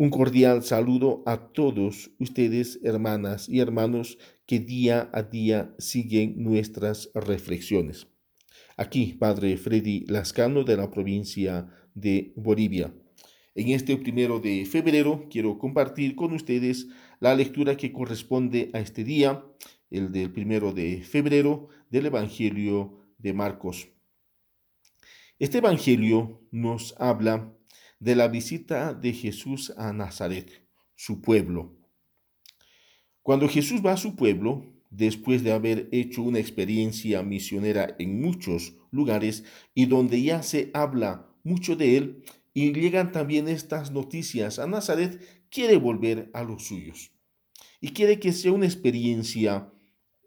Un cordial saludo a todos ustedes, hermanas y hermanos, que día a día siguen nuestras reflexiones. Aquí, Padre Freddy Lascano de la provincia de Bolivia. En este primero de febrero quiero compartir con ustedes la lectura que corresponde a este día, el del primero de febrero del Evangelio de Marcos. Este Evangelio nos habla de la visita de Jesús a Nazaret, su pueblo. Cuando Jesús va a su pueblo, después de haber hecho una experiencia misionera en muchos lugares y donde ya se habla mucho de él, y llegan también estas noticias a Nazaret, quiere volver a los suyos. Y quiere que sea una experiencia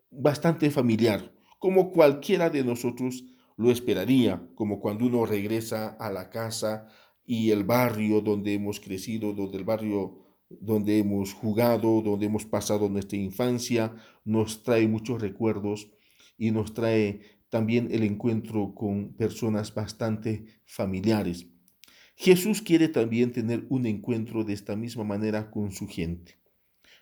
bastante familiar, como cualquiera de nosotros lo esperaría, como cuando uno regresa a la casa y el barrio donde hemos crecido, donde el barrio donde hemos jugado, donde hemos pasado nuestra infancia, nos trae muchos recuerdos y nos trae también el encuentro con personas bastante familiares. Jesús quiere también tener un encuentro de esta misma manera con su gente,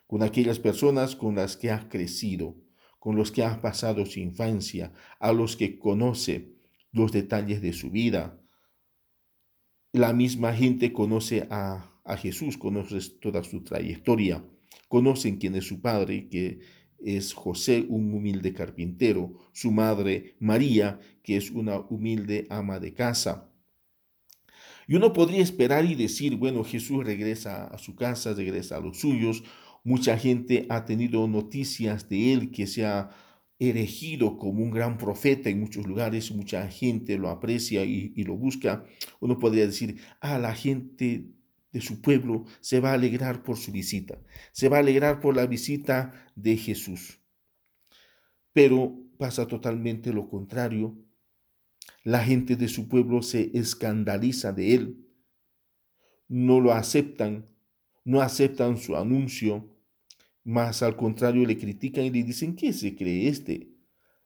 con aquellas personas con las que ha crecido, con los que ha pasado su infancia, a los que conoce los detalles de su vida, la misma gente conoce a, Jesús, conoce toda su trayectoria, conocen quién es su padre, que es José, un humilde carpintero, su madre María, que es una humilde ama de casa. Y uno podría esperar y decir, bueno, Jesús regresa a su casa, regresa a los suyos, mucha gente ha tenido noticias de él que se ha erigido como un gran profeta en muchos lugares, mucha gente lo aprecia y, lo busca, uno podría decir, ah, la gente de su pueblo se va a alegrar por su visita, se va a alegrar por la visita de Jesús. Pero pasa totalmente lo contrario. La gente de su pueblo se escandaliza de él, no lo aceptan, no aceptan su anuncio, más al contrario le critican y le dicen, ¿qué se cree este?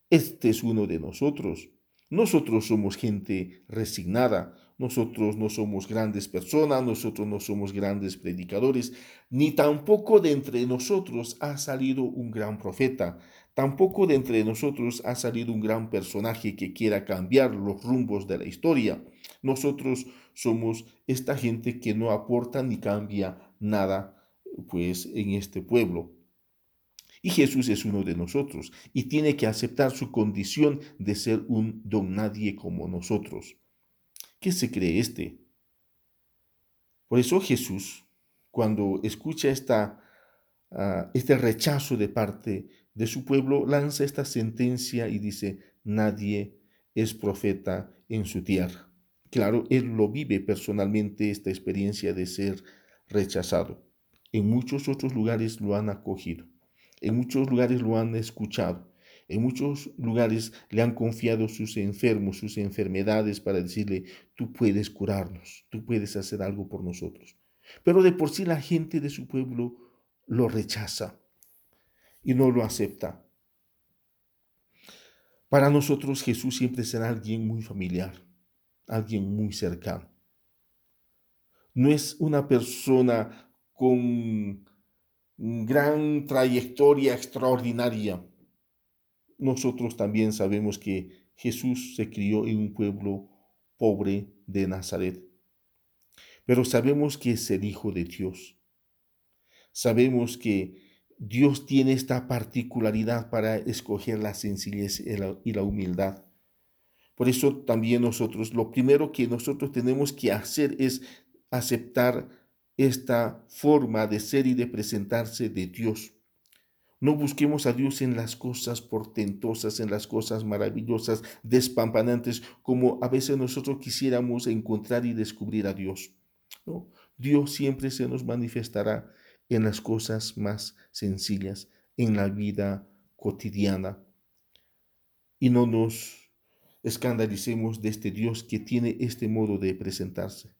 Este es uno de nosotros. Nosotros somos gente resignada, nosotros no somos grandes personas, nosotros no somos grandes predicadores, ni tampoco de entre nosotros ha salido un gran profeta, tampoco de entre nosotros ha salido un gran personaje que quiera cambiar los rumbos de la historia. Nosotros somos esta gente que no aporta ni cambia nada pues en este pueblo. Y Jesús es uno de nosotros y tiene que aceptar su condición de ser un don nadie como nosotros. ¿Qué se cree este? Por eso Jesús, cuando escucha esta, ah, este rechazo de parte de su pueblo, lanza esta sentencia y dice, nadie es profeta en su tierra. Claro, él lo vive personalmente, esta experiencia de ser rechazado. En muchos otros lugares lo han acogido, en muchos lugares lo han escuchado, en muchos lugares le han confiado sus enfermos, sus enfermedades para decirle, tú puedes curarnos, tú puedes hacer algo por nosotros. Pero de por sí la gente de su pueblo lo rechaza y no lo acepta. Para nosotros Jesús siempre será alguien muy familiar, alguien muy cercano. No es una persona con gran trayectoria extraordinaria. Nosotros también sabemos que Jesús se crió en un pueblo pobre de Nazaret, pero sabemos que es el Hijo de Dios. Sabemos que Dios tiene esta particularidad para escoger la sencillez y la humildad. Por eso también nosotros, lo primero que nosotros tenemos que hacer es aceptar esta forma de ser y de presentarse de Dios. No busquemos a Dios en las cosas portentosas, en las cosas maravillosas, despampanantes, como a veces nosotros quisiéramos encontrar y descubrir a Dios. Dios siempre se nos manifestará en las cosas más sencillas, en la vida cotidiana. Y no nos escandalicemos de este Dios que tiene este modo de presentarse.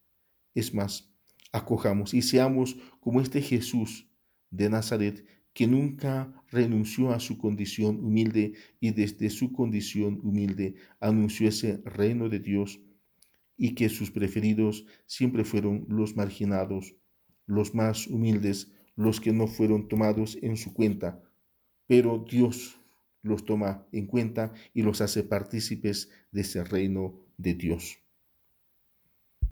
Es más, acojamos y seamos como este Jesús de Nazaret que nunca renunció a su condición humilde y desde su condición humilde anunció ese reino de Dios y que sus preferidos siempre fueron los marginados, los más humildes, los que no fueron tomados en su cuenta, pero Dios los toma en cuenta y los hace partícipes de ese reino de Dios.